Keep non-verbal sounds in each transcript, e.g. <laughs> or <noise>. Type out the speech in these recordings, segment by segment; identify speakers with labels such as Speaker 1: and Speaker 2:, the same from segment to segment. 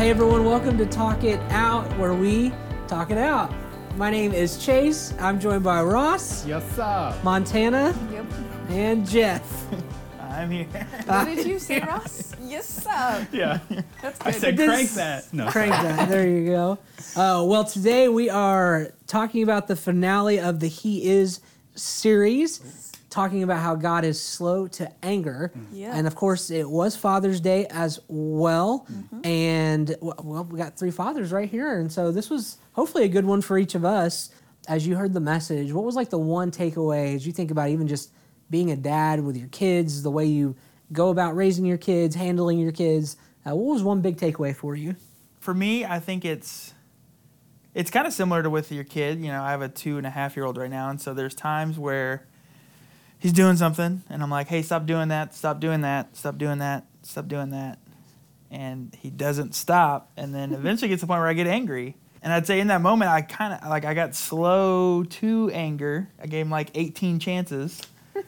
Speaker 1: hey everyone, welcome to Talk It Out, where we talk it out. My name is Chase. I'm joined by Ross,
Speaker 2: Yes, sir.
Speaker 1: Montana,
Speaker 3: Yep.
Speaker 1: and Jeff. <laughs>
Speaker 4: I'm here.
Speaker 3: What did you say, Ross? yes, sir.
Speaker 2: Yeah.
Speaker 3: That's good.
Speaker 2: I
Speaker 3: good.
Speaker 2: said
Speaker 1: This-
Speaker 2: crank that. No.
Speaker 1: Crank that. There you go. Uh, well, today we are talking about the finale of the He Is series, talking about how God is slow to anger.
Speaker 3: Yes.
Speaker 1: And of course, it was Father's Day as well. And well, we got three fathers right here. And so this was hopefully a good one for each of us. As you heard the message, what was like the one takeaway as you think about even just being a dad with your kids, the way you go about raising your kids, handling your kids? Uh, what was one big takeaway for you?
Speaker 4: For me, I think it's it's kind of similar to with your kid. You know, I have a two and a half year old right now, and so there's times where he's doing something, and I'm like, "Hey, stop doing that! Stop doing that! Stop doing that! Stop doing that!" And he doesn't stop, and then <laughs> eventually gets to the point where I get angry. And I'd say in that moment, I kind of like I got slow to anger. I gave him like 18 chances. <laughs>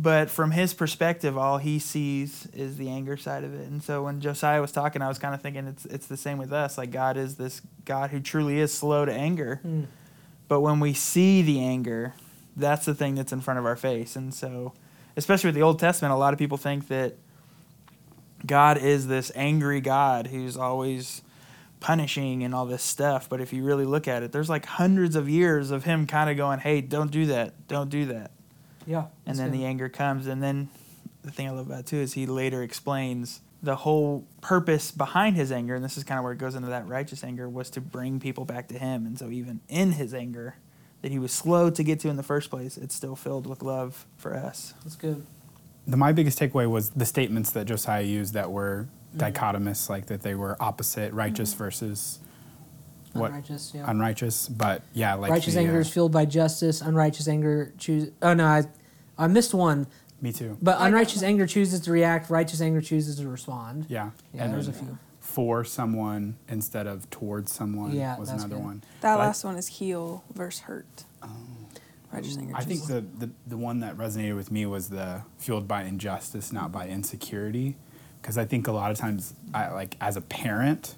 Speaker 4: But from his perspective, all he sees is the anger side of it. And so when Josiah was talking, I was kind of thinking it's it's the same with us. Like God is this God who truly is slow to anger.
Speaker 1: Mm.
Speaker 4: But when we see the anger, that's the thing that's in front of our face. And so, especially with the Old Testament, a lot of people think that God is this angry God who's always punishing and all this stuff. But if you really look at it, there's like hundreds of years of him kind of going, "Hey, don't do that. Don't do that."
Speaker 1: Yeah.
Speaker 4: and then the anger comes and then the thing i love about it too is he later explains the whole purpose behind his anger and this is kind of where it goes into that righteous anger was to bring people back to him and so even in his anger that he was slow to get to in the first place it's still filled with love for us
Speaker 1: That's good.
Speaker 2: The, my biggest takeaway was the statements that Josiah used that were dichotomous, like that they were opposite, righteous versus what
Speaker 1: Unrighteous, yeah.
Speaker 2: unrighteous. But yeah, like
Speaker 1: righteous
Speaker 2: the,
Speaker 1: anger
Speaker 2: uh,
Speaker 1: is fueled by justice. Unrighteous anger choose. Oh no, I, I missed one.
Speaker 2: me too.
Speaker 1: But unrighteous anger chooses to react. Righteous anger chooses to respond.
Speaker 2: yeah,
Speaker 1: Yeah,
Speaker 2: and
Speaker 1: there's a
Speaker 2: then
Speaker 1: few.
Speaker 2: For someone instead of towards someone
Speaker 1: Yeah,
Speaker 2: was another
Speaker 1: good.
Speaker 2: one.
Speaker 3: That
Speaker 2: But
Speaker 3: last one is heal versus hurt. Oh. Righteous anger.
Speaker 2: I think the, the, the one that resonated with me was the fueled by injustice, not by insecurity. Because I think a lot of times, I, like as a parent,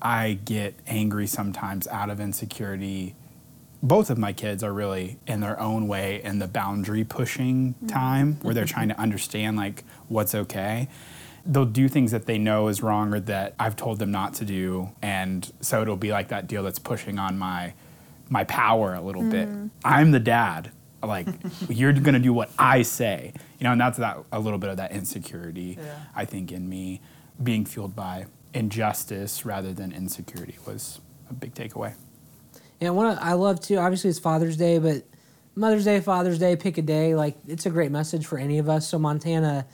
Speaker 2: I get angry sometimes out of insecurity. Both of my kids are really in their own way in the boundary pushing mm-hmm. time where they're trying to understand like what's okay. They'll do things that they know is wrong or that I've told them not to do, and so it'll be like that deal that's pushing on my my power a little bit. Mm-hmm. I'm the dad. Like <laughs> you're gonna do what I say, you know, and that's that a little bit of that insecurity.
Speaker 4: Yeah.
Speaker 2: I think in me being fueled by injustice rather than insecurity was a big takeaway.
Speaker 1: And one I love too. Obviously, it's Father's Day, but Mother's Day, Father's Day, pick a day. Like it's a great message for any of us. So Montana,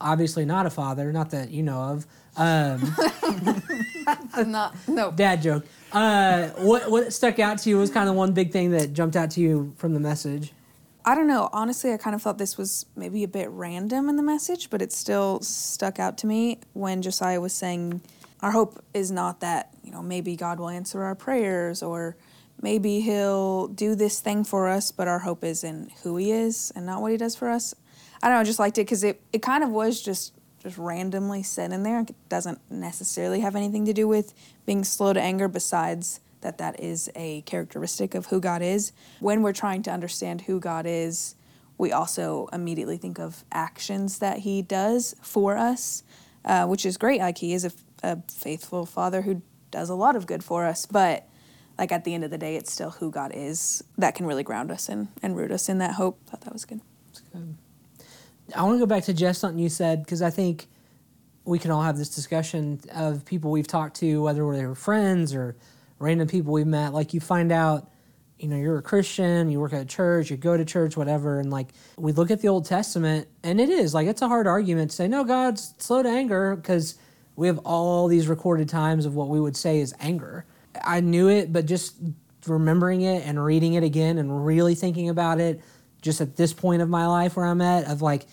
Speaker 1: obviously not a father, not that you know of. Um, <laughs>
Speaker 3: not no.
Speaker 1: dad joke. Uh, what what stuck out to you was kind of one big thing that jumped out to you from the message.
Speaker 3: I don't know. Honestly, I kind of thought this was maybe a bit random in the message, but it still stuck out to me when Josiah was saying, Our hope is not that, you know, maybe God will answer our prayers or maybe he'll do this thing for us, but our hope is in who he is and not what he does for us. I don't know, I just liked it because it, it kind of was just just randomly said in there. It doesn't necessarily have anything to do with being slow to anger besides that that is a characteristic of who God is. When we're trying to understand who God is, we also immediately think of actions that He does for us, uh, which is great. Like He is a, a faithful Father who does a lot of good for us, but like at the end of the day, it's still who God is that can really ground us and, and root us in that hope. Thought that was good.
Speaker 1: I want to go back to Jeff something you said because I think we can all have this discussion of people we've talked to, whether they were friends or random people we've met. Like you find out, you know, you're a Christian, you work at a church, you go to church, whatever, and like we look at the Old Testament, and it is like it's a hard argument to say no, God's slow to anger because we have all these recorded times of what we would say is anger. I knew it, but just remembering it and reading it again and really thinking about it, just at this point of my life where I'm at, of like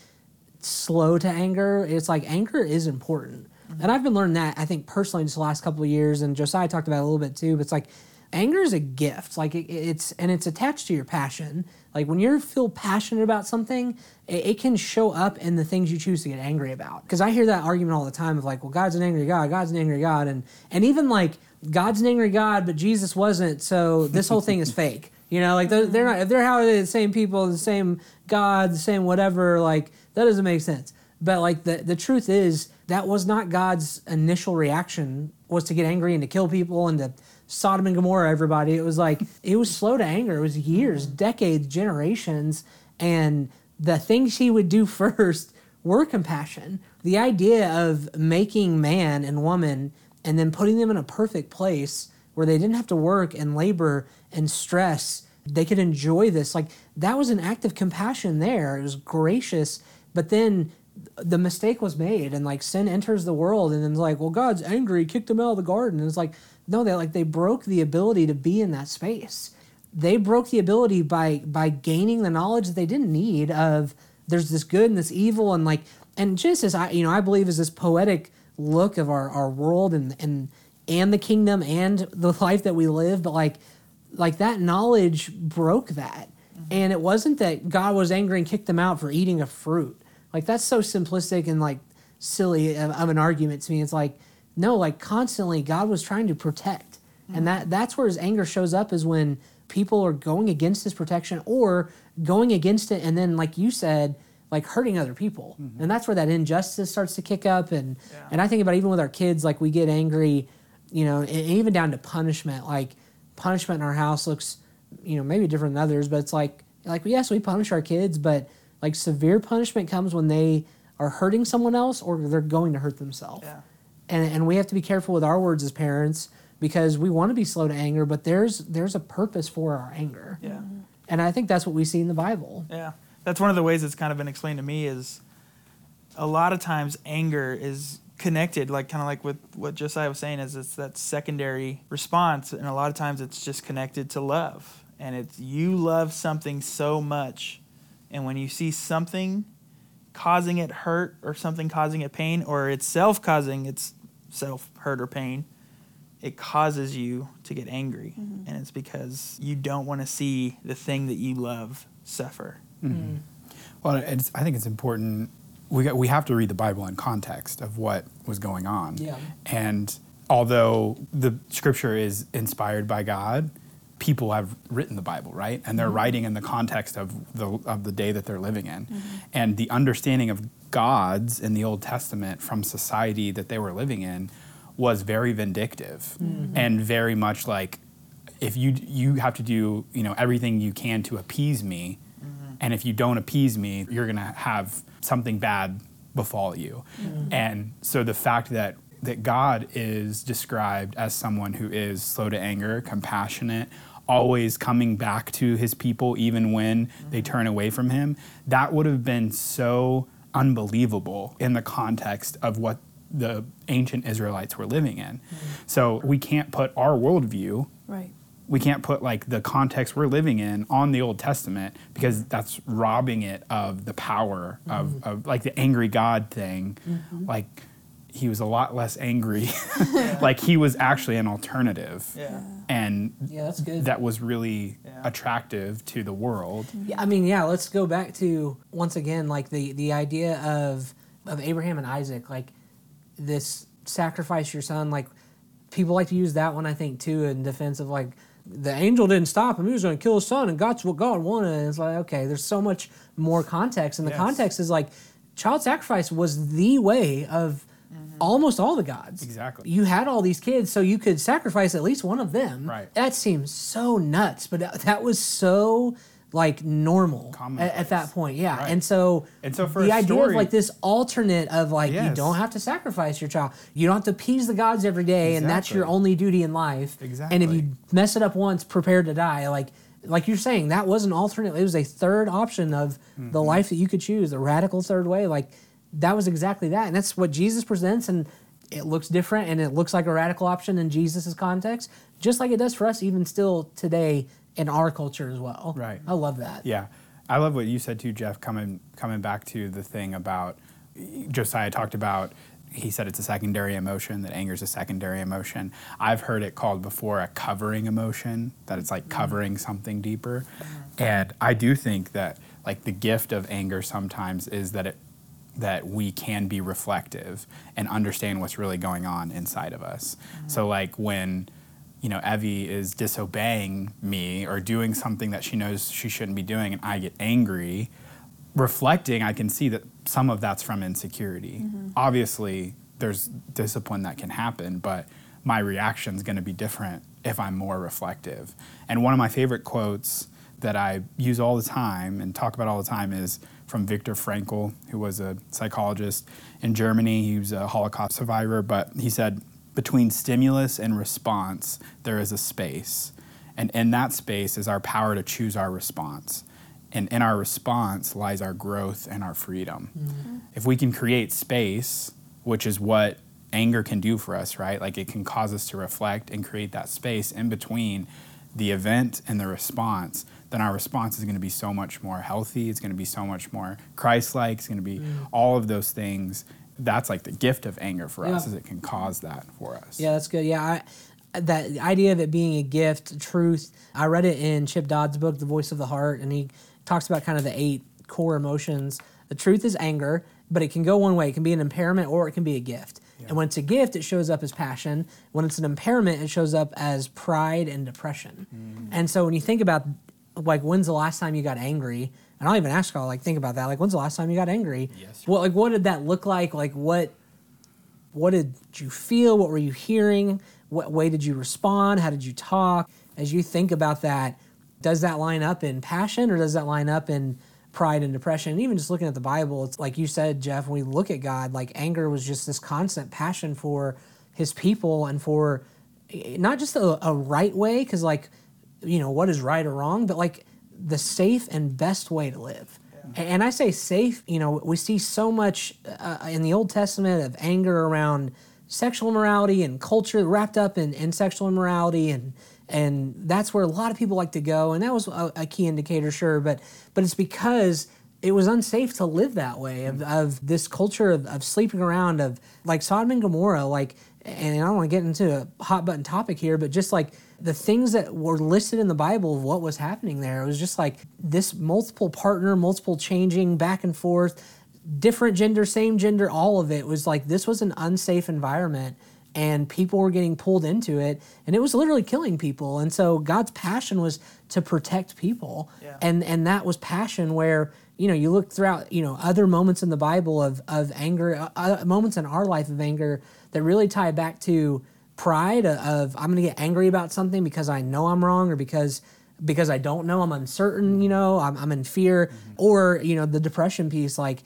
Speaker 1: slow to anger. It's like anger is important. Mm-hmm. And I've been learning that, I think, personally, just the last couple of years. And Josiah talked about it a little bit too. But it's like anger is a gift. Like it, it's and it's attached to your passion. Like when you feel passionate about something, it, it can show up in the things you choose to get angry about. Because I hear that argument all the time of like, well, God's an angry God, God's an angry God, and and even like God's an angry God, but Jesus wasn't, so this whole thing is <laughs> fake. You know, like they're, they're not, if they're how the same people, the same God, the same whatever, like that doesn't make sense. But like the, the truth is that was not God's initial reaction was to get angry and to kill people and to Sodom and Gomorrah everybody. It was like, it was slow to anger. It was years, mm-hmm. decades, generations. And the things he would do <laughs> first were compassion. The idea of making man and woman and then putting them in a perfect place where they didn't have to work and labor and stress. They could enjoy this. Like that was an act of compassion there. It was gracious. But then the mistake was made and like sin enters the world and then it's like, well, God's angry, kicked them out of the garden. And it's like, no, they like they broke the ability to be in that space. They broke the ability by by gaining the knowledge that they didn't need of there's this good and this evil and like and just as I you know, I believe is this poetic look of our, our world and and and the kingdom and the life that we live, but like like that knowledge broke that. Mm-hmm. And it wasn't that God was angry and kicked them out for eating a fruit. Like that's so simplistic and like silly of, of an argument to me. It's like no, like constantly God was trying to protect. Mm-hmm. And that that's where his anger shows up is when people are going against his protection or going against it and then like you said like hurting other people mm-hmm. and that's where that injustice starts to kick up and yeah. and i think about even with our kids like we get angry you know, and even down to punishment. Like punishment in our house looks, you know, maybe different than others, but it's like like yes, we punish our kids, but like severe punishment comes when they are hurting someone else or they're going to hurt themselves.
Speaker 4: Yeah.
Speaker 1: And and we have to be careful with our words as parents because we want to be slow to anger, but there's there's a purpose for our anger.
Speaker 4: Yeah.
Speaker 1: And I think that's what we see in the Bible.
Speaker 4: Yeah. That's one of the ways it's kind of been explained to me is a lot of times anger is connected, like kind of like with what Josiah was saying, is it's that secondary response, and a lot of times it's just connected to love, and it's you love something so much, and when you see something causing it hurt or something causing it pain, or itself causing its self hurt or pain, it causes you to get angry, mm-hmm. and it's because you don't want to see the thing that you love suffer.
Speaker 2: Mm-hmm. Well, I think it's important we got, we have to read the Bible in context of what was going on.
Speaker 1: Yeah.
Speaker 2: And although the scripture is inspired by God, people have written the Bible, right? And they're mm-hmm. writing in the context of the of the day that they're living in. Mm-hmm. And the understanding of gods in the Old Testament from society that they were living in was very vindictive mm-hmm. and very much like if you you have to do, you know, everything you can to appease me. And if you don't appease me, you're going to have something bad befall you. Mm-hmm. And so the fact that that God is described as someone who is slow to anger, compassionate, always coming back to his people even when mm-hmm. they turn away from him, that would have been so unbelievable in the context of what the ancient Israelites were living in. Mm-hmm. So we can't put our worldview
Speaker 3: right
Speaker 2: we can't put like the context we're living in on the Old Testament because that's robbing it of the power of, mm-hmm. of like the angry God thing. Mm-hmm. Like he was a lot less angry. <laughs> <laughs> like he was actually an alternative.
Speaker 4: Yeah.
Speaker 2: And
Speaker 1: yeah, that's good.
Speaker 2: That was really yeah. attractive to the world.
Speaker 1: Yeah, I mean, yeah, let's go back to once again like the the idea of of Abraham and Isaac, like this sacrifice your son, like people like to use that one I think too in defense of like the angel didn't stop him. He was going to kill his son, and God's what God wanted. And it's like, okay, there's so much more context. And the yes. context is like, child sacrifice was the way of mm-hmm. almost all the gods.
Speaker 2: Exactly.
Speaker 1: You had all these kids, so you could sacrifice at least one of them.
Speaker 2: Right.
Speaker 1: That seems so nuts, but that was so like normal at, at, that point. Yeah. Right. And so,
Speaker 2: and so for
Speaker 1: the idea
Speaker 2: story,
Speaker 1: of like this alternate of like yes. you don't have to sacrifice your child. You don't have to appease the gods every day, exactly. and that's your only duty in life.
Speaker 2: Exactly.
Speaker 1: And if you mess it up once, prepare to die. Like like you're saying, that was an alternate. It was a third option of mm-hmm. the life that you could choose, the radical third way. Like that was exactly that, and that's what Jesus presents, and it looks different, and it looks like a radical option in Jesus's context, just like it does for us, even still today in our culture as well.
Speaker 2: Right.
Speaker 1: I love that.
Speaker 2: Yeah. I love what you said too, Jeff, coming coming back to the thing about Josiah talked about he said it's a secondary emotion, that anger is a secondary emotion. I've heard it called before a covering emotion, that it's like
Speaker 1: Mm.
Speaker 2: covering something deeper. And I do think that like the gift of anger sometimes is that it that we can be reflective and understand what's really going on inside of us. So like when you know Evie is disobeying me or doing something that she knows she shouldn't be doing and I get angry, reflecting I can see that some of that's from insecurity. Mm-hmm. Obviously there's discipline that can happen, but my reaction is going to be different if I'm more reflective. And one of my favorite quotes that I use all the time and talk about all the time is from Viktor Frankl, who was a psychologist in Germany. He was a Holocaust survivor, but he said, between stimulus and response, there is a space. And in that space is our power to choose our response. And in our response lies our growth and our freedom. Mm-hmm. If we can create space, which is what anger can do for us, right? Like it can cause us to reflect and create that space in between the event and the response, then our response is going to be so much more healthy. It's going to be so much more Christ like. It's going to be mm. all of those things. That's like the gift of anger for us, is it can cause that for us.
Speaker 1: Yeah, that's good. Yeah, I, that idea of it being a gift, truth. I read it in Chip Dodd's book, The Voice of the Heart, and he talks about kind of the eight core emotions. The truth is anger, but it can go one way. It can be an impairment or it can be a gift. And when it's a gift, it shows up as passion. When it's an impairment, it shows up as pride and depression. Mm. And so when you think about like when's the last time you got angry? And I'll even ask y'all like think about that. Like when's the last time you got angry?
Speaker 2: Yes.
Speaker 1: What like what did that look like? Like what what did you feel? What were you hearing? What way did you respond? How did you talk? As you think about that, does that line up in passion or does that line up in pride and depression? And even just looking at the Bible, it's like you said, Jeff, when we look at God, like anger was just this constant passion for his people and for eh, not just a, a right way, because like, you know, what is right or wrong, but like the safe and best way to live. And I say safe, you know, we see so much uh, in the Old Testament of anger around sexual immorality and culture wrapped up in, in sexual immorality and and that's where a lot of people like to go and that was a, a key indicator sure but but it's because it was unsafe to live that way of, of this culture of, of sleeping around of like Sodom and Gomorrah like and I don't want to get into a hot button topic here but just like the things that were listed in the Bible of what was happening there it was just like this multiple partner multiple changing back and forth different gender, same gender, all of it was like this was an unsafe environment and people were getting pulled into it and it was literally killing people. And so God's passion was to protect people.
Speaker 4: Yeah.
Speaker 1: And and that was passion where, you know, you look throughout, you know, other moments in the Bible of of anger, uh, uh, moments in our life of anger that really tie back to pride of I'm going to get angry about something because I know I'm wrong or because because I don't know, I'm uncertain, you know, I'm, I'm in fear, mm-hmm. or you know, the depression piece, like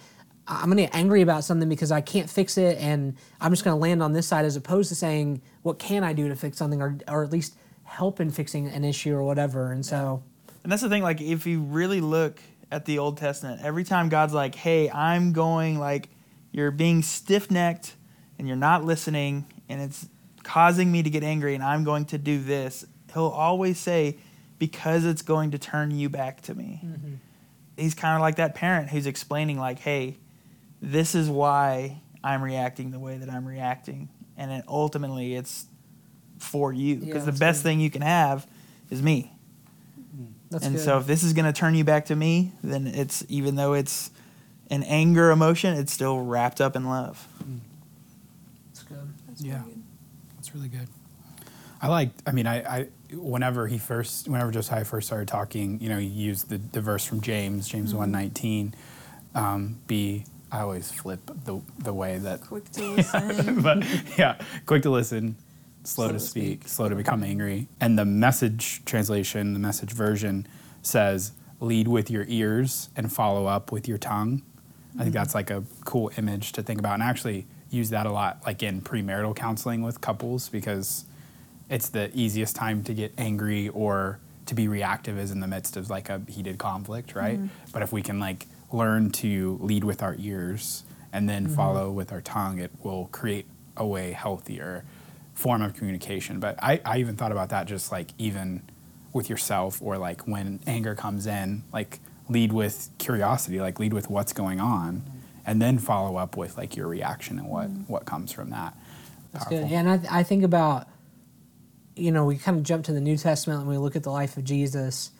Speaker 1: I'm gonna get angry about something because I can't fix it, and I'm just gonna land on this side as opposed to saying what can I do to fix something, or or at least help in fixing an issue or whatever. And so,
Speaker 4: And that's the thing, like if you really look at the Old Testament, every time God's like, Hey, I'm going like you're being stiff necked and you're not listening and it's causing me to get angry and I'm going to do this, he'll always say, Because it's going to turn you back to me. Mm-hmm. He's kind of like that parent who's explaining, like, hey, this is why I'm reacting the way that I'm reacting. And it, ultimately it's for you.
Speaker 1: Yeah,
Speaker 4: Because the best
Speaker 1: good.
Speaker 4: thing you can have is me mm-hmm.
Speaker 1: that's
Speaker 4: and
Speaker 1: good.
Speaker 4: so if this is going to turn you back to me, then it's even though it's an anger emotion, it's still wrapped up in love. Mm.
Speaker 1: That's good.
Speaker 2: Yeah. Really good. I like. I mean, I, I whenever he first, whenever Josiah first started talking, you know, he used the, the verse from James, James one nineteen. Um, be I always flip the the way that,
Speaker 3: Quick to <laughs> listen.
Speaker 2: but yeah, quick to listen, slow, to, speak, slow to become angry. And the message translation, the message version says, "Lead with your ears and follow up with your tongue." I think that's like a cool image to think about, and actually use that a lot, like in premarital counseling with couples, because it's the easiest time to get angry or to be reactive is in the midst of like a heated conflict, right? Mm-hmm. But if we can like learn to lead with our ears and then mm-hmm. follow with our tongue, it will create a way healthier form of communication. But I, I even thought about that just like even with yourself or like when anger comes in, like lead with curiosity, like lead with what's going on mm-hmm. And then follow up with like your reaction and what what comes from that.
Speaker 1: That's
Speaker 2: Powerful.
Speaker 1: good. Yeah, and I, I think about, you know, we kind of jump to the New Testament and we look at the life of Jesus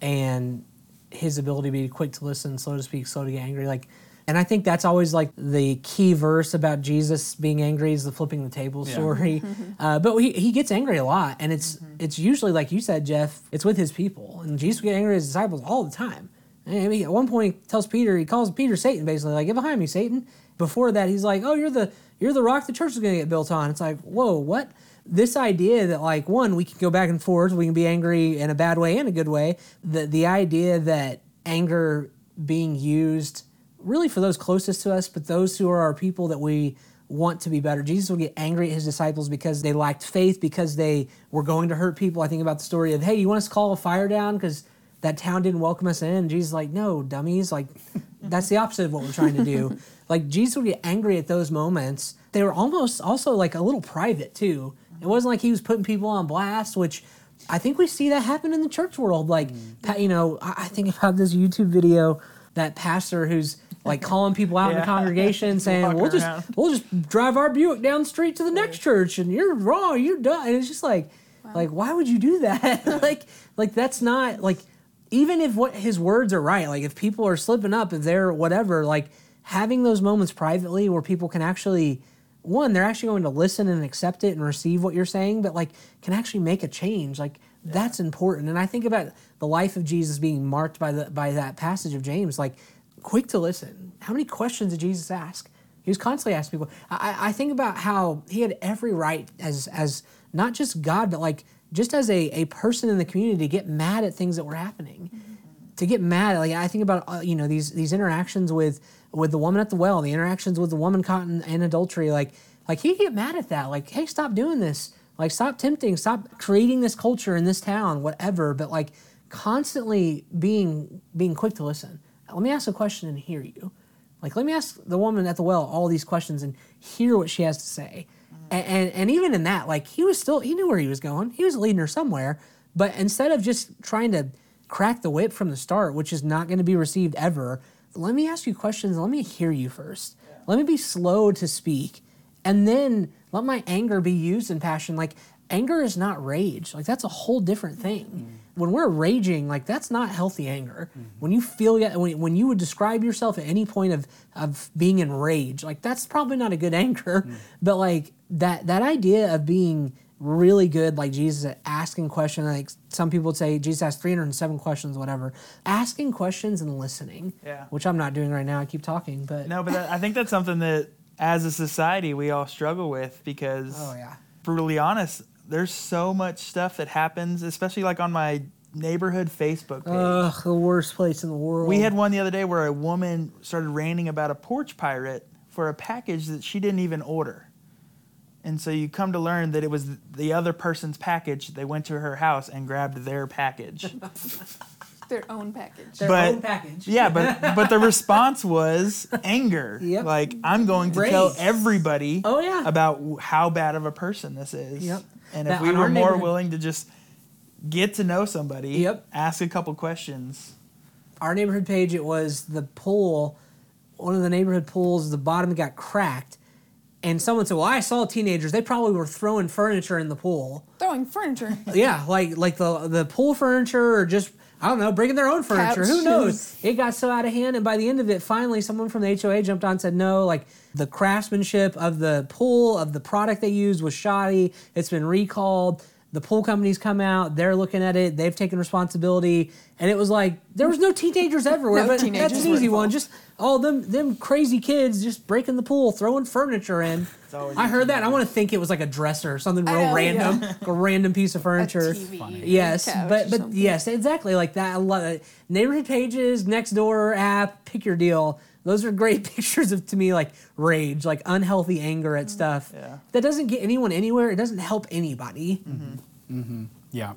Speaker 1: and his ability to be quick to listen, slow to speak, slow to get angry. Like, and I think that's always like the key verse about Jesus being angry is the flipping the table
Speaker 2: Yeah.
Speaker 1: story. <laughs> uh, but he, he gets angry a lot, and it's it's usually like you said, Jeff. It's with his people, and Jesus would get angry at his disciples all the time. And he, at one point, he tells Peter, he calls Peter Satan, basically like, "Get behind me, Satan." Before that, he's like, "Oh, you're the you're the rock the church is going to get built on." It's like, whoa, what? This idea that like one, we can go back and forth, we can be angry in a bad way and a good way. The the idea that anger being used really for those closest to us, but those who are our people that we want to be better. Jesus would get angry at his disciples because they lacked faith, because they were going to hurt people. I think about the story of, hey, you want us to call a fire down because that town didn't welcome us in? And Jesus is like, no, dummies. Like, <laughs> that's the opposite of what we're trying to do. <laughs> like, Jesus would get angry at those moments. They were almost also like a little private, too. It wasn't like he was putting people on blast, which I think we see that happen in the church world. Like, mm. pa- you know, I, I think about this YouTube video that pastor who's like <laughs> calling people out in the congregation saying, "We'll just
Speaker 4: around.
Speaker 1: we'll just drive our Buick down the street to the next church, and you're wrong, you're done." And it's just like, like why would you do that? like, like that's not like even if what his words are right, like if people are slipping up, if they're whatever, like having those moments privately where people can actually one, they're actually going to listen and accept it and receive what you're saying, but like can actually make a change. Like that's important. And I think about the life of Jesus being marked by the by that passage of James, like quick to listen. How many questions did Jesus ask? He was constantly asking people. I, I think about how he had every right as as not just God, but like just as a, a person in the community to get mad at things that were happening. To get mad like i think about uh, you know these these interactions with with the woman at the well the interactions with the woman caught in, in adultery like like he get mad at that. Like hey stop doing this. Like stop tempting stop creating this culture in this town whatever. But like constantly being being quick to listen. Let me ask a question and hear you. Like let me ask the woman at the well all these questions and hear what she has to say and, and and even in that like he was still he knew where he was going. He was leading her somewhere. But instead of just trying to crack the whip from the start which is not going to be received ever let me ask you questions. Let me hear you first. Let me be slow to speak. And then let my anger be used in passion. Like anger is not rage. Like that's a whole different thing. Mm-hmm. When we're raging like that's not healthy anger. Mm-hmm. When you feel when, when you would describe yourself at any point of of being in rage like that's probably not a good <laughs> anger. Mm. But like that that idea of being really good like jesus at asking questions like some people would say jesus asked 307 questions whatever. Asking questions and listening
Speaker 4: Yeah.
Speaker 1: which i'm not doing right now. I keep talking but
Speaker 4: No, but that, I think that's something that as a society we all struggle with because, <laughs>
Speaker 1: oh yeah.
Speaker 4: brutally honest, there's so much stuff that happens, especially like on my neighborhood Facebook page.
Speaker 1: Ugh, the worst place in the world.
Speaker 4: we had one the other day where a woman started ranting about a porch pirate for a package that she didn't even order. And so you come to learn that it was the other person's package. They went to her house and grabbed their package. <laughs>
Speaker 3: Their own package.
Speaker 1: their
Speaker 4: but-
Speaker 1: own package.
Speaker 4: Yeah, but <laughs> but the response was anger.
Speaker 1: Yep.
Speaker 4: Like I'm going to tell everybody
Speaker 1: Oh, yeah.
Speaker 4: about how bad of a person this is.
Speaker 1: Yep.
Speaker 4: And
Speaker 1: That-
Speaker 4: if we were more willing to just get to know somebody,
Speaker 1: Yep.
Speaker 4: ask a couple questions.
Speaker 1: our neighborhood page it was the pool one of the neighborhood pools the bottom got cracked and someone said well i saw teenagers they probably were throwing furniture in the pool
Speaker 3: Throwing furniture.
Speaker 1: yeah like like the the pool furniture or just i don't know bringing their own furniture. Who knows? it got so out of hand and by the end of it finally someone from the hoa jumped on and said no like the craftsmanship of the pool of the product they used was shoddy. It's been recalled the pool companies come out they're looking at it they've taken responsibility and it was like there was no teenagers everywhere
Speaker 3: No
Speaker 1: but
Speaker 3: teenagers
Speaker 1: that's an
Speaker 3: were
Speaker 1: easy one just all them them crazy kids just breaking the pool throwing furniture in I heard that i want to think it was like a dresser or something real
Speaker 3: Oh,
Speaker 1: random
Speaker 3: yeah. <laughs>
Speaker 1: a random piece of furniture
Speaker 3: TV,
Speaker 1: Yes,
Speaker 3: couch
Speaker 1: but but yes, exactly like that. I love it. Neighborhood pages, next door app, pick your deal. Those are great <laughs> pictures of to me like rage, like unhealthy anger at mm-hmm. stuff.
Speaker 4: Yeah.
Speaker 1: That doesn't get anyone anywhere. It doesn't help anybody. Mm-hmm. Mm-hmm.
Speaker 2: mm-hmm Yeah.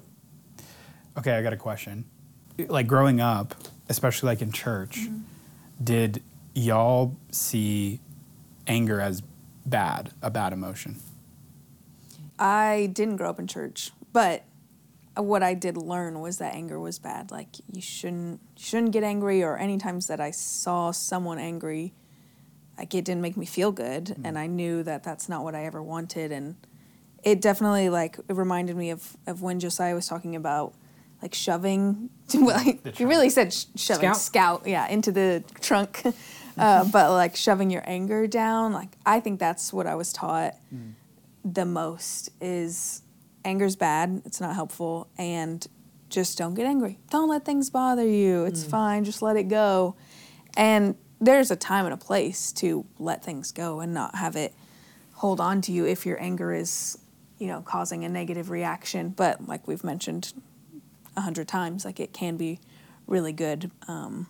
Speaker 2: Okay, I got a question. Like growing up, especially like in church, did y'all see anger as bad, a bad emotion?
Speaker 3: I didn't grow up in church, but what I did learn was that anger was bad. Like you shouldn't shouldn't get angry, or any times that I saw someone angry, like it didn't make me feel good and i knew that that's not what i ever wanted and it definitely like it reminded me of of when josiah was talking about like shoving <laughs> well, he really said sh- shoving
Speaker 1: Scout?
Speaker 3: scout yeah into the trunk <laughs> uh, <laughs> but like shoving your anger down like i think that's what i was taught the most is anger's bad it's not helpful and just don't get angry. Don't let things bother you it's fine just let it go. And there's a time and a place to let things go and not have it hold on to you if your anger is you know causing a negative reaction. But like we've mentioned a hundred times like it can be really good um,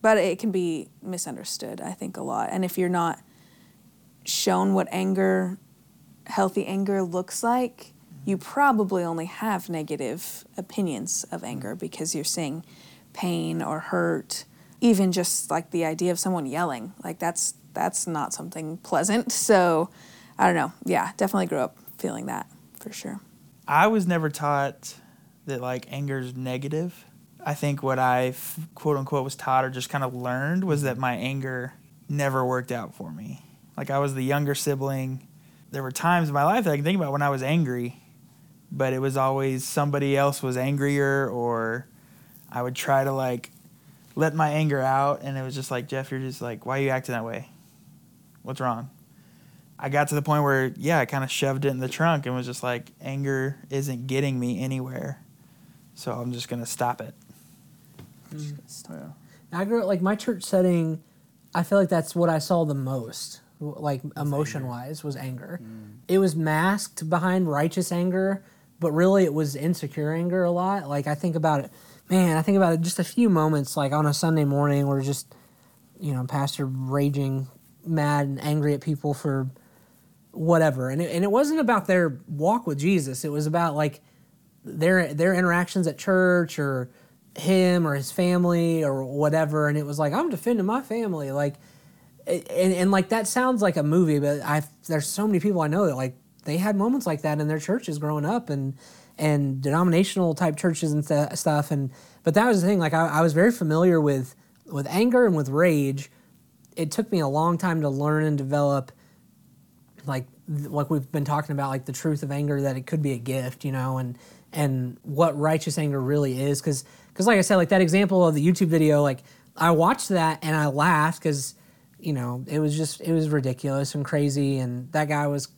Speaker 3: but it can be misunderstood i think a lot. And if you're not shown what anger healthy anger looks like you probably only have negative opinions of anger because you're seeing pain or hurt even just like the idea of someone yelling like that's that's not something pleasant <laughs> so i don't know yeah definitely grew up feeling that for sure
Speaker 4: I was never taught that like anger is negative. I think what i quote unquote was taught or just kind of learned was that my anger never worked out for me. Like I was the younger sibling. There were times in my life that I can think about when I was angry, but it was always somebody else was angrier or I would try to like let my anger out and it was just like, Jeff, you're just like, why are you acting that way? What's wrong? I got to the point where, yeah, I kind of shoved it in the trunk and was just like, anger isn't getting me anywhere. So I'm just going to stop it. Yeah.
Speaker 1: I grew up like my church setting. I feel like that's what I saw the most, like emotion wise, was anger. Mm. It was masked behind righteous anger, but really it was insecure anger a lot. Like I think about it, man. I think about it just a few moments, like on a Sunday morning, where just you know, pastor raging, mad and angry at people for whatever, and it, and it wasn't about their walk with Jesus. It was about like their their interactions at church or him or his family or whatever and it was like i'm defending my family like and, and like that sounds like a movie but i there's so many people i know that like they had moments like that in their churches growing up and and denominational type churches and st- stuff. And but that was the thing like I, I was very familiar with with anger and with rage. It took me a long time to learn and develop like th- like we've been talking about like the truth of anger that it could be a gift you know and and what righteous anger really is. Because because like i said like that example of the youtube video like i watched that and i laughed because you know it was just it was ridiculous and crazy. And that guy was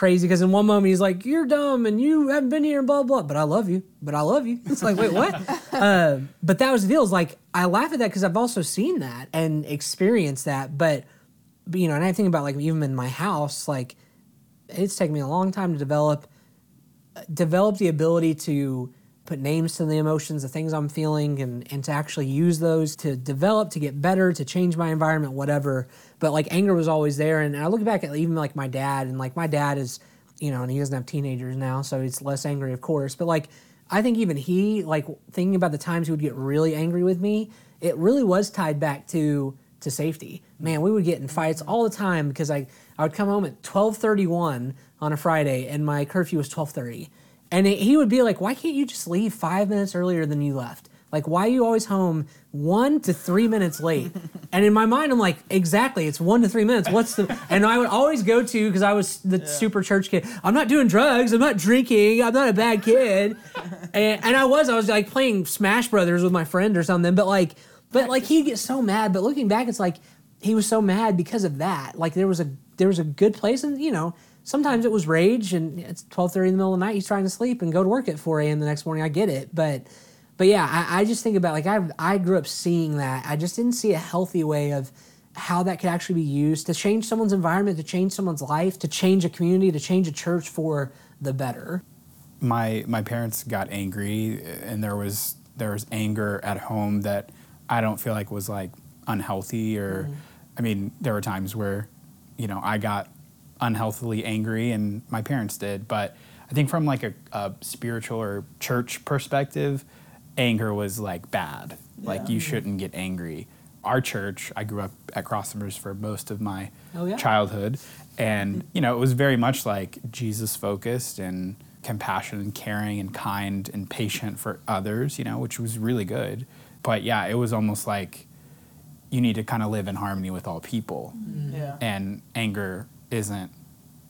Speaker 1: crazy because in one moment he's like you're dumb and you haven't been here and blah blah but i love you but i love you. <laughs> It's like wait what? Uh, <laughs> but that was the deal. Is like i laugh at that because i've also seen that and experienced that but but, you know, and I think about like even in my house, like it's taken me a long time to develop develop the ability to put names to the emotions, the things I'm feeling, and and to actually use those to develop, to get better, to change my environment, whatever. But like anger was always there, and I look back at even like my dad, and like my dad is, you know, and he doesn't have teenagers now, so he's less angry, of course. But like I think even he, like thinking about the times he would get really angry with me, it really was tied back to to safety. Man, we would get in fights all the time because I, I would come home at 12:31 on a Friday and my curfew was 12:30. And it, he would be like, "Why can't you just leave 5 minutes earlier than you left? Like why are you always home 1 to 3 minutes late?" <laughs> and in my mind I'm like, "Exactly, it's 1 to 3 minutes. What's the <laughs> And I would always go to because I was the super church kid. I'm not doing drugs, I'm not drinking, I'm not a bad kid. <laughs> and, and I was I was like playing Smash Brothers with my friend or something, but like but like he'd get so mad. But looking back, it's like he was so mad because of that. Like there was a there was a good place, and you know sometimes it was rage, and it's twelve thirty in the middle of the night. He's trying to sleep and go to work at four a.m. the next morning. I get it, but but yeah, I, I just think about like I I grew up seeing that. I just didn't see a healthy way of how that could actually be used to change someone's environment, to change someone's life, to change a community, to change a church for the better.
Speaker 2: my my parents got angry and there was there was anger at home that I don't feel like was like unhealthy or mm-hmm. I mean there were times where you know I got unhealthily angry and my parents did. But I think from like a, a spiritual or church perspective anger was like bad. Like you mm-hmm. shouldn't get angry. Our church I grew up at Crossovers for most of my
Speaker 1: Oh, yeah?
Speaker 2: childhood. And you know it was very much like jesus focused and compassionate and caring and kind and patient for others you know which was really good. But yeah it was almost like you need to kind of live in harmony with all people, mm-hmm.
Speaker 4: Yeah.
Speaker 2: and anger isn't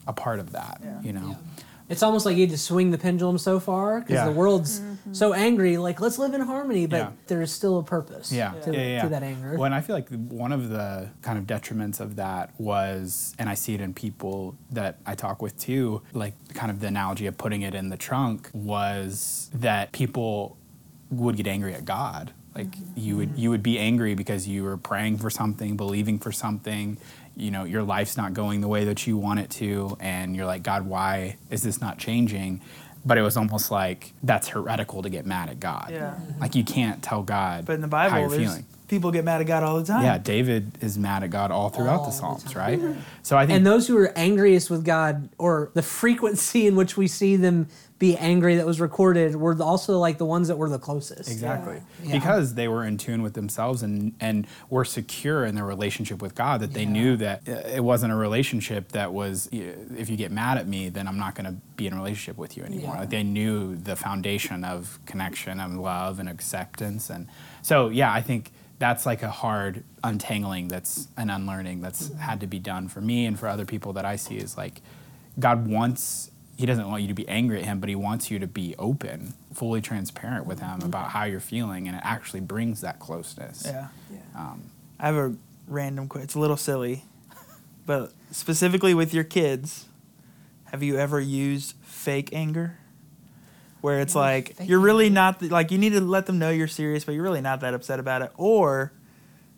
Speaker 2: a part of that.
Speaker 4: Yeah.
Speaker 2: You know.
Speaker 1: Yeah. It's almost like you had to swing the pendulum so far because
Speaker 2: Yeah.
Speaker 1: the world's mm-hmm. so angry. Like, let's live in harmony, but
Speaker 2: Yeah.
Speaker 1: there is still a purpose
Speaker 2: Yeah.
Speaker 1: to,
Speaker 2: yeah, yeah,
Speaker 1: to that anger.
Speaker 2: Well, and I feel like one of the kind of detriments of that was, and I see it in people that I talk with too, like kind of the analogy of putting it in the trunk was that people would get angry at God. Like mm-hmm. you would mm-hmm. you would be angry because you were praying for something, believing for something, you know, your life's not going the way that you want it to, and you're like, God, why is this not changing? But it was almost like that's heretical to get mad at God.
Speaker 4: Yeah.
Speaker 2: Like you can't tell God
Speaker 4: But in the bible
Speaker 2: how
Speaker 4: you're
Speaker 2: feeling.
Speaker 4: People get mad at God all the time.
Speaker 2: Yeah, David is mad at God all throughout
Speaker 1: All
Speaker 2: the
Speaker 1: the
Speaker 2: Psalms,
Speaker 1: time.
Speaker 2: right? So I think
Speaker 1: and those who are angriest with God, or the frequency in which we see them be angry that was recorded, were also like the ones that were the closest.
Speaker 2: exactly
Speaker 1: Yeah.
Speaker 2: because they were in tune with themselves and and were secure in their relationship with God that they
Speaker 1: Yeah.
Speaker 2: knew that uh, it wasn't a relationship that was if you get mad at me then I'm not going to be in a relationship with you anymore.
Speaker 1: Yeah.
Speaker 2: Like they knew the foundation of connection and love and acceptance and so yeah, I think that's like a hard untangling that's an unlearning that's
Speaker 1: Mm-hmm.
Speaker 2: had to be done for me and for other people that I see is like God wants he doesn't want you to be angry at him, but he wants you to be open, fully transparent with him about how you're feeling, and it actually brings that closeness.
Speaker 4: Yeah.
Speaker 2: Um,
Speaker 4: I have a random question. It's a little silly, but specifically with your kids, have you ever used fake anger? Where it's like
Speaker 1: fake
Speaker 4: you're really
Speaker 1: anger.
Speaker 4: not like you need to let them know you're serious, but you're really not that upset about it, or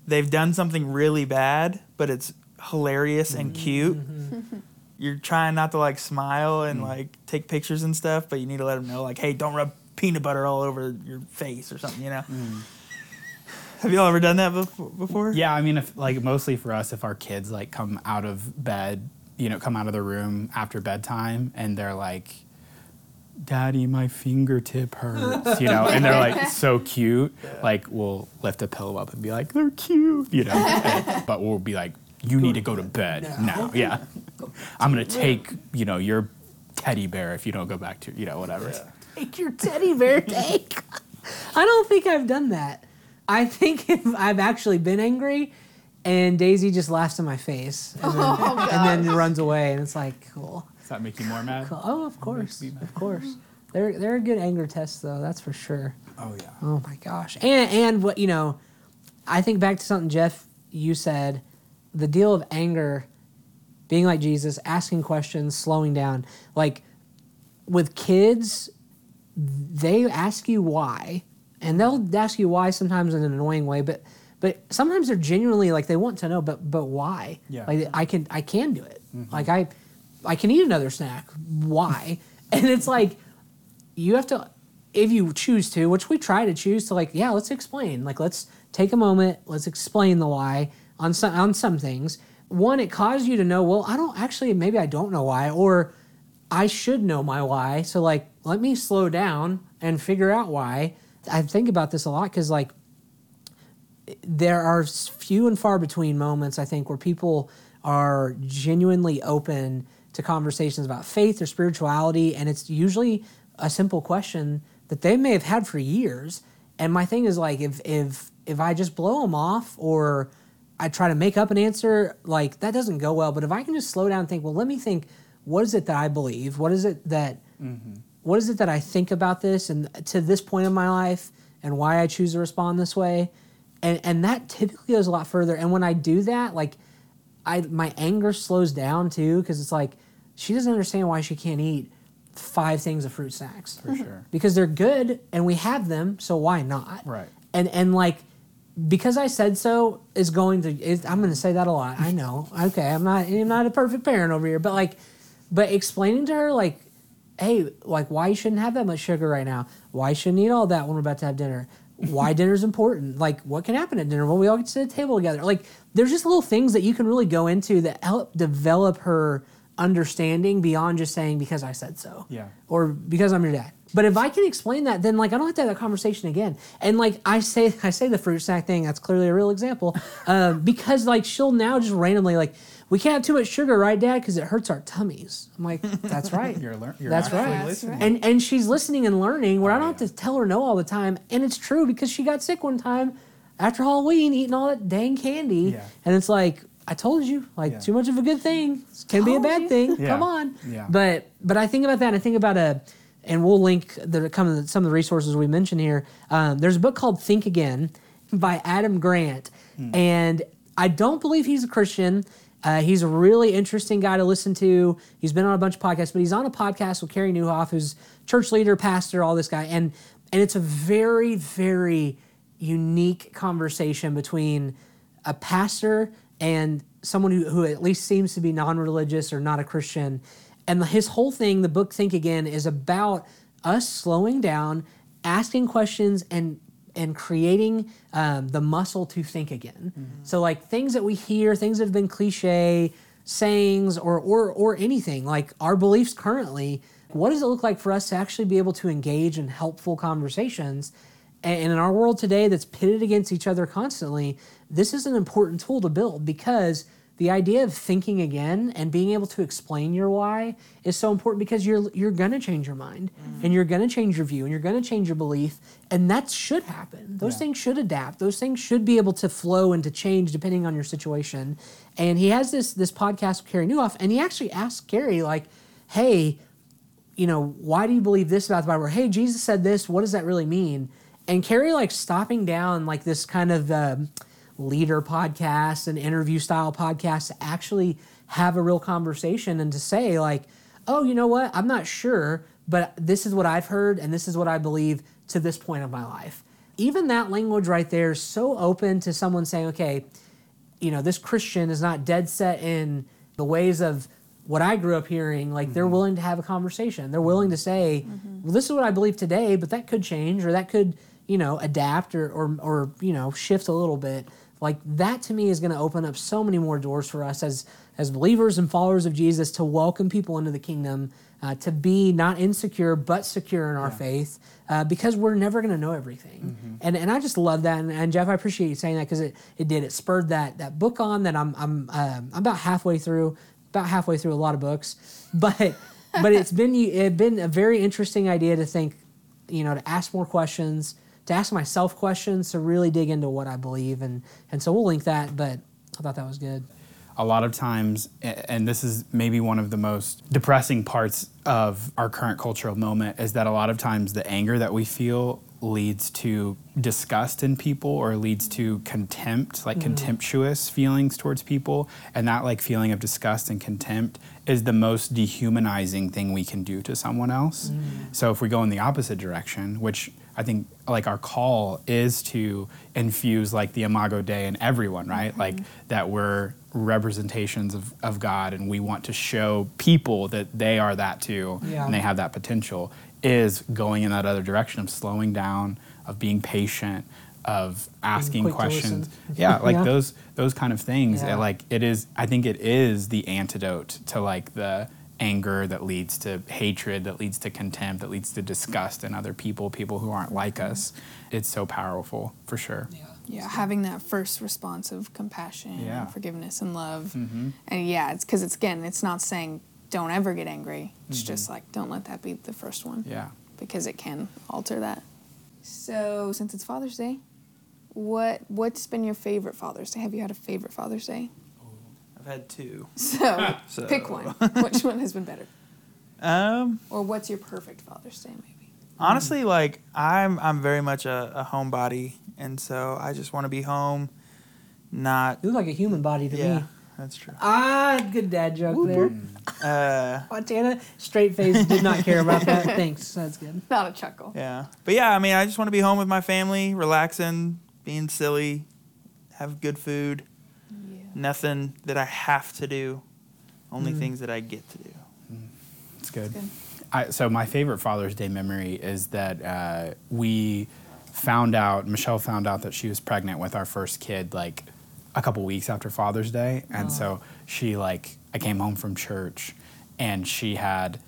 Speaker 4: they've done something really bad, but it's hilarious and mm-hmm. cute. <laughs> You're trying not to like smile and mm. like take pictures and stuff, but you need to let them know like, hey, don't rub peanut butter all over your face or something, you know. Mm. Have y'all ever done that before?
Speaker 2: yeah, I mean, if like mostly for us, if our kids like come out of bed, you know, come out of the room after bedtime, and they're like, "Daddy, my fingertip hurts," you know, and they're like <laughs> so cute, like we'll lift a pillow up and be like, "They're cute," you know, and- but we'll be like, "You need to go to bed now." <laughs> Yeah, I'm gonna take you know your teddy bear if you don't go back to you know whatever.
Speaker 1: Take your teddy bear <laughs> take. I don't think I've done that. I think if I've actually been angry and Daisy just laughs in my face and then, oh, and then runs away and it's like, cool.
Speaker 2: Does that make you more mad?
Speaker 1: Oh, of course. Of course. They're they're a good anger test though, that's for sure.
Speaker 2: Oh yeah.
Speaker 1: Oh my gosh. And and what you know, I think back to something Jeff you said, the deal of anger being like Jesus, asking questions, slowing down. Like with kids, they ask you why, and they'll ask you why sometimes in an annoying way, but but sometimes they're genuinely like they want to know, but but why?
Speaker 2: Yeah.
Speaker 1: Like I can I can do it. Mm-hmm. Like I I can eat another snack. Why? <laughs> and it's like you have to if you choose to which we try to choose to like yeah let's explain like let's take a moment let's explain the why on some on some things one it causes you to know well i don't actually maybe i don't know why or i should know my why so like let me slow down and figure out why i think about this a lot because like there are few and far between moments I think where people are genuinely open to conversations about faith or spirituality, and it's usually a simple question that they may have had for years. And my thing is like if if if I just blow them off or I try to make up an answer, like that doesn't go well. But if I can just slow down and think, well, let me think, what is it that I believe? What is it that mm-hmm. what is it that I think about this and to this point in my life and why I choose to respond this way? And and that typically goes a lot further. And when I do that, like I my anger slows down too because it's like she doesn't understand why she can't eat five things of fruit snacks
Speaker 2: For sure. <laughs>
Speaker 1: because they're good and we have them, so why not?
Speaker 2: Right.
Speaker 1: And and like because I said so is going to is, I'm going to say that a lot. I know. Okay, I'm not I'm not a perfect parent over here, but like but explaining to her like hey, like why you shouldn't have that much sugar right now? Why you shouldn't eat all that when we're about to have dinner? Why <laughs> dinner's important? Like what can happen at dinner? when we all get to the table together. Like there's just little things that you can really go into that help develop her understanding beyond just saying because I said so
Speaker 2: Yeah.
Speaker 1: or because I'm your dad. But if I can explain that, then like I don't have to have that conversation again. And like I say, I say the fruit snack thing. That's clearly a real example, <laughs> um, because like she'll now just randomly like we can't have too much sugar, right, Dad? Because it hurts our tummies. I'm like, that's <laughs> right.
Speaker 2: You're, lear- you're
Speaker 1: That's
Speaker 2: actually
Speaker 1: right.
Speaker 2: listening.
Speaker 1: And and she's listening and learning where I don't
Speaker 2: Oh,
Speaker 1: have to tell her no all the time. And it's true because she got sick one time. After Halloween eating all that dang candy,
Speaker 2: Yeah.
Speaker 1: and it's like I told you, like
Speaker 2: Yeah.
Speaker 1: too much of a good thing can be a bad
Speaker 3: you.
Speaker 1: thing.
Speaker 2: Yeah.
Speaker 1: Come on,
Speaker 2: Yeah.
Speaker 1: but but I think about that. I think about a, and we'll link the come some of the resources we mentioned here. Um, there's a book called Think Again by Adam Grant, and I don't believe he's a Christian. Uh, he's a really interesting guy to listen to. He's been on a bunch of podcasts, but he's on a podcast with Carey Nieuwhof, who's church leader, pastor, all this guy, and and it's a very very unique conversation between a pastor and someone who, who at least seems to be non-religious or not a Christian. And his whole thing, the book Think Again, is about us slowing down, asking questions, and and creating um, the muscle to think again. So like things that we hear, things that have been cliche, sayings, or or or anything like our beliefs currently. What does it look like for us to actually be able to engage in helpful conversations? And in our world today that's pitted against each other constantly, this is an important tool to build because the idea of thinking again and being able to explain your why is so important because you're you're gonna change your mind mm. and you're gonna change your view and you're gonna change your belief and that should happen. Those
Speaker 2: Yeah.
Speaker 1: things should adapt. Those things should be able to flow and to change depending on your situation. And he has this this podcast with Carey Nieuwhof and he actually asked Carey like, "Hey, you know, why do you believe this about the Bible? Or, hey, Jesus said this. What does that really mean? And Carey, like, stopping down, like, this kind of um, leader podcast and interview style podcast to actually have a real conversation and to say, like, oh, you know what? I'm not sure, but this is what I've heard and this is what I believe to this point of my life. Even that language right there is so open to someone saying, okay, you know, this Christian is not dead set in the ways of what I grew up hearing. Like they're willing to have a conversation. They're willing to say, well, this is what I believe today, but that could change or that could, you know, adapt or, or, or you know, shift a little bit. Like that to me is going to open up so many more doors for us as, as believers and followers of Jesus to welcome people into the kingdom, uh, to be not insecure, but secure in our faith, uh, because we're never going to know everything. And, and I just love that. And, and Jeff, I appreciate you saying that because it, it did. It spurred that, that book on that I'm, I'm, um, I'm about halfway through, about halfway through a lot of books, <laughs> but, but it's been, it's been a very interesting idea to think, you know, to ask more questions, to ask myself questions, to really dig into what I believe. And, and so we'll link that, but I thought that was good.
Speaker 2: a lot of times, and this is maybe one of the most depressing parts of our current cultural moment, is that a lot of times the anger that we feel leads to disgust in people or leads to contempt, like mm-hmm. contemptuous feelings towards people. And that, like, feeling of disgust and contempt is the most dehumanizing thing we can do to someone else. Mm. So if we go in the opposite direction, which I think like our call is to infuse like the imago Dei in everyone, right? Like that we're representations of, of God and we want to show people that they are that too
Speaker 1: Yeah.
Speaker 2: and they have that potential is going in that other direction of slowing down, of being patient, of asking questions. Yeah, like
Speaker 1: Yeah.
Speaker 2: those those kind of things.
Speaker 1: Yeah.
Speaker 2: Like it is I think it is the antidote to like the anger that leads to hatred, that leads to contempt, that leads to disgust in other people, people who aren't like us. It's so powerful for sure.
Speaker 3: Yeah, having that first response of compassion,
Speaker 2: Yeah.
Speaker 3: and forgiveness, and love,
Speaker 2: Mm-hmm.
Speaker 3: and yeah, it's because it's again, it's not saying don't ever get angry. It's
Speaker 2: Mm-hmm.
Speaker 3: just like don't let that be the first one.
Speaker 2: Yeah.
Speaker 3: because it can alter that. So since it's Father's Day, what what's been your favorite Father's Day? Have you had a favorite Father's Day?
Speaker 4: I've had two.
Speaker 3: So, <laughs>
Speaker 4: So-
Speaker 3: pick one. <laughs> Which one has been better,
Speaker 4: Um,
Speaker 3: or what's your perfect Father's Day? Maybe.
Speaker 4: honestly, like I'm, I'm very much a, a homebody, and so I just want to be home, not.
Speaker 1: You look like a human body to
Speaker 4: Yeah,
Speaker 1: me.
Speaker 4: that's true.
Speaker 1: Ah, good dad joke there.
Speaker 4: Uh, <laughs>
Speaker 1: Montana, straight face, did not care about that. Thanks. That's good.
Speaker 3: Not a chuckle.
Speaker 4: yeah, but yeah, I mean, I just want to be home with my family, relaxing, being silly, have good food.
Speaker 3: Yeah.
Speaker 4: Nothing that I have to do, only
Speaker 1: Mm.
Speaker 4: things that I get to do.
Speaker 2: It's good.
Speaker 3: Good.
Speaker 2: I, so my favorite Father's Day memory is that uh, we found out Michelle found out that she was pregnant with our first kid like a couple weeks after Father's Day, and so she like I came home from church, and she had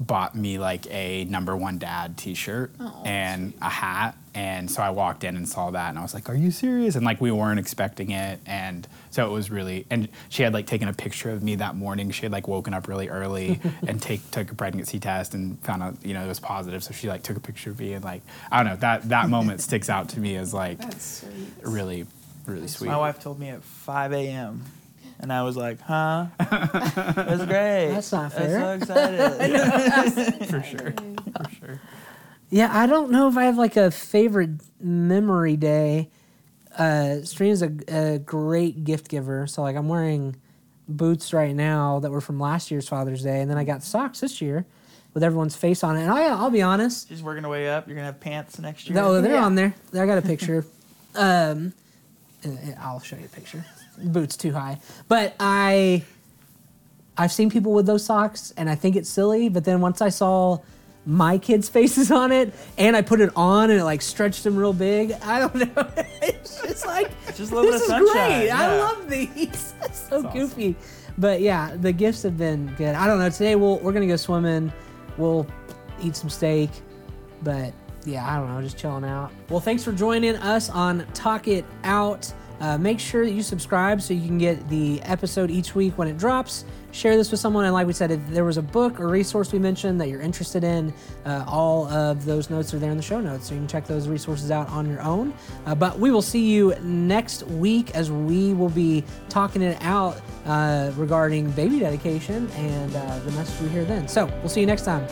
Speaker 2: bought me like a number one dad T-shirt
Speaker 3: Oh,
Speaker 2: and a hat And so I walked in and saw that, and I was like, "Are you serious?" And like we weren't expecting it, and so it was really. And she had like taken a picture of me that morning. She had like woken up really early <laughs> and take took a pregnancy test and found out you know it was positive. So she like took a picture of me and like I don't know that that moment sticks out to me as like
Speaker 3: That's sweet.
Speaker 2: really really sweet.
Speaker 4: My wife told me at 5 a.m. And I was like, huh? <laughs> That's great.
Speaker 1: That's not fair.
Speaker 4: I'm so
Speaker 1: fair.
Speaker 4: excited. <laughs>
Speaker 2: for sure, for sure.
Speaker 1: Yeah, I don't know if I have like a favorite memory day. Uh, Serina's a, a great gift giver, so like I'm wearing boots right now that were from last year's Father's Day, and then I got socks this year with everyone's face on it. And I, I'll be honest,
Speaker 4: She's working her way up. You're going to have pants next year.
Speaker 1: no, they're
Speaker 3: Yeah.
Speaker 1: on there. I got a picture. <laughs> um, uh, I'll show you a picture. Boots too high, but I, I've seen people with those socks, and I think it's silly. But then once I saw my kids' <laughs> faces on it, and I put it on, and it like stretched them real big. I don't know. <laughs> it's just like
Speaker 4: Just a little
Speaker 1: this
Speaker 4: bit
Speaker 1: is
Speaker 4: sunshine.
Speaker 1: great. I love these. <laughs> It's so
Speaker 2: That's
Speaker 1: goofy. But yeah, the gifts have been good. I don't know. Today we'll we're gonna go swimming. We'll eat some steak. But yeah, I don't know, just chilling out. Well, thanks for joining us on Talk It Out. Uh, make sure that you subscribe so you can get the episode each week when it drops. Share this with someone, and like we said, if there was a book or resource we mentioned that you're interested in, uh, all of those notes are there in the show notes, so you can check those resources out on your own. Uh, but we will see you next week as we will be talking it out uh, regarding baby dedication and uh, the message we hear then. So we'll see you next time.